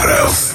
Barros.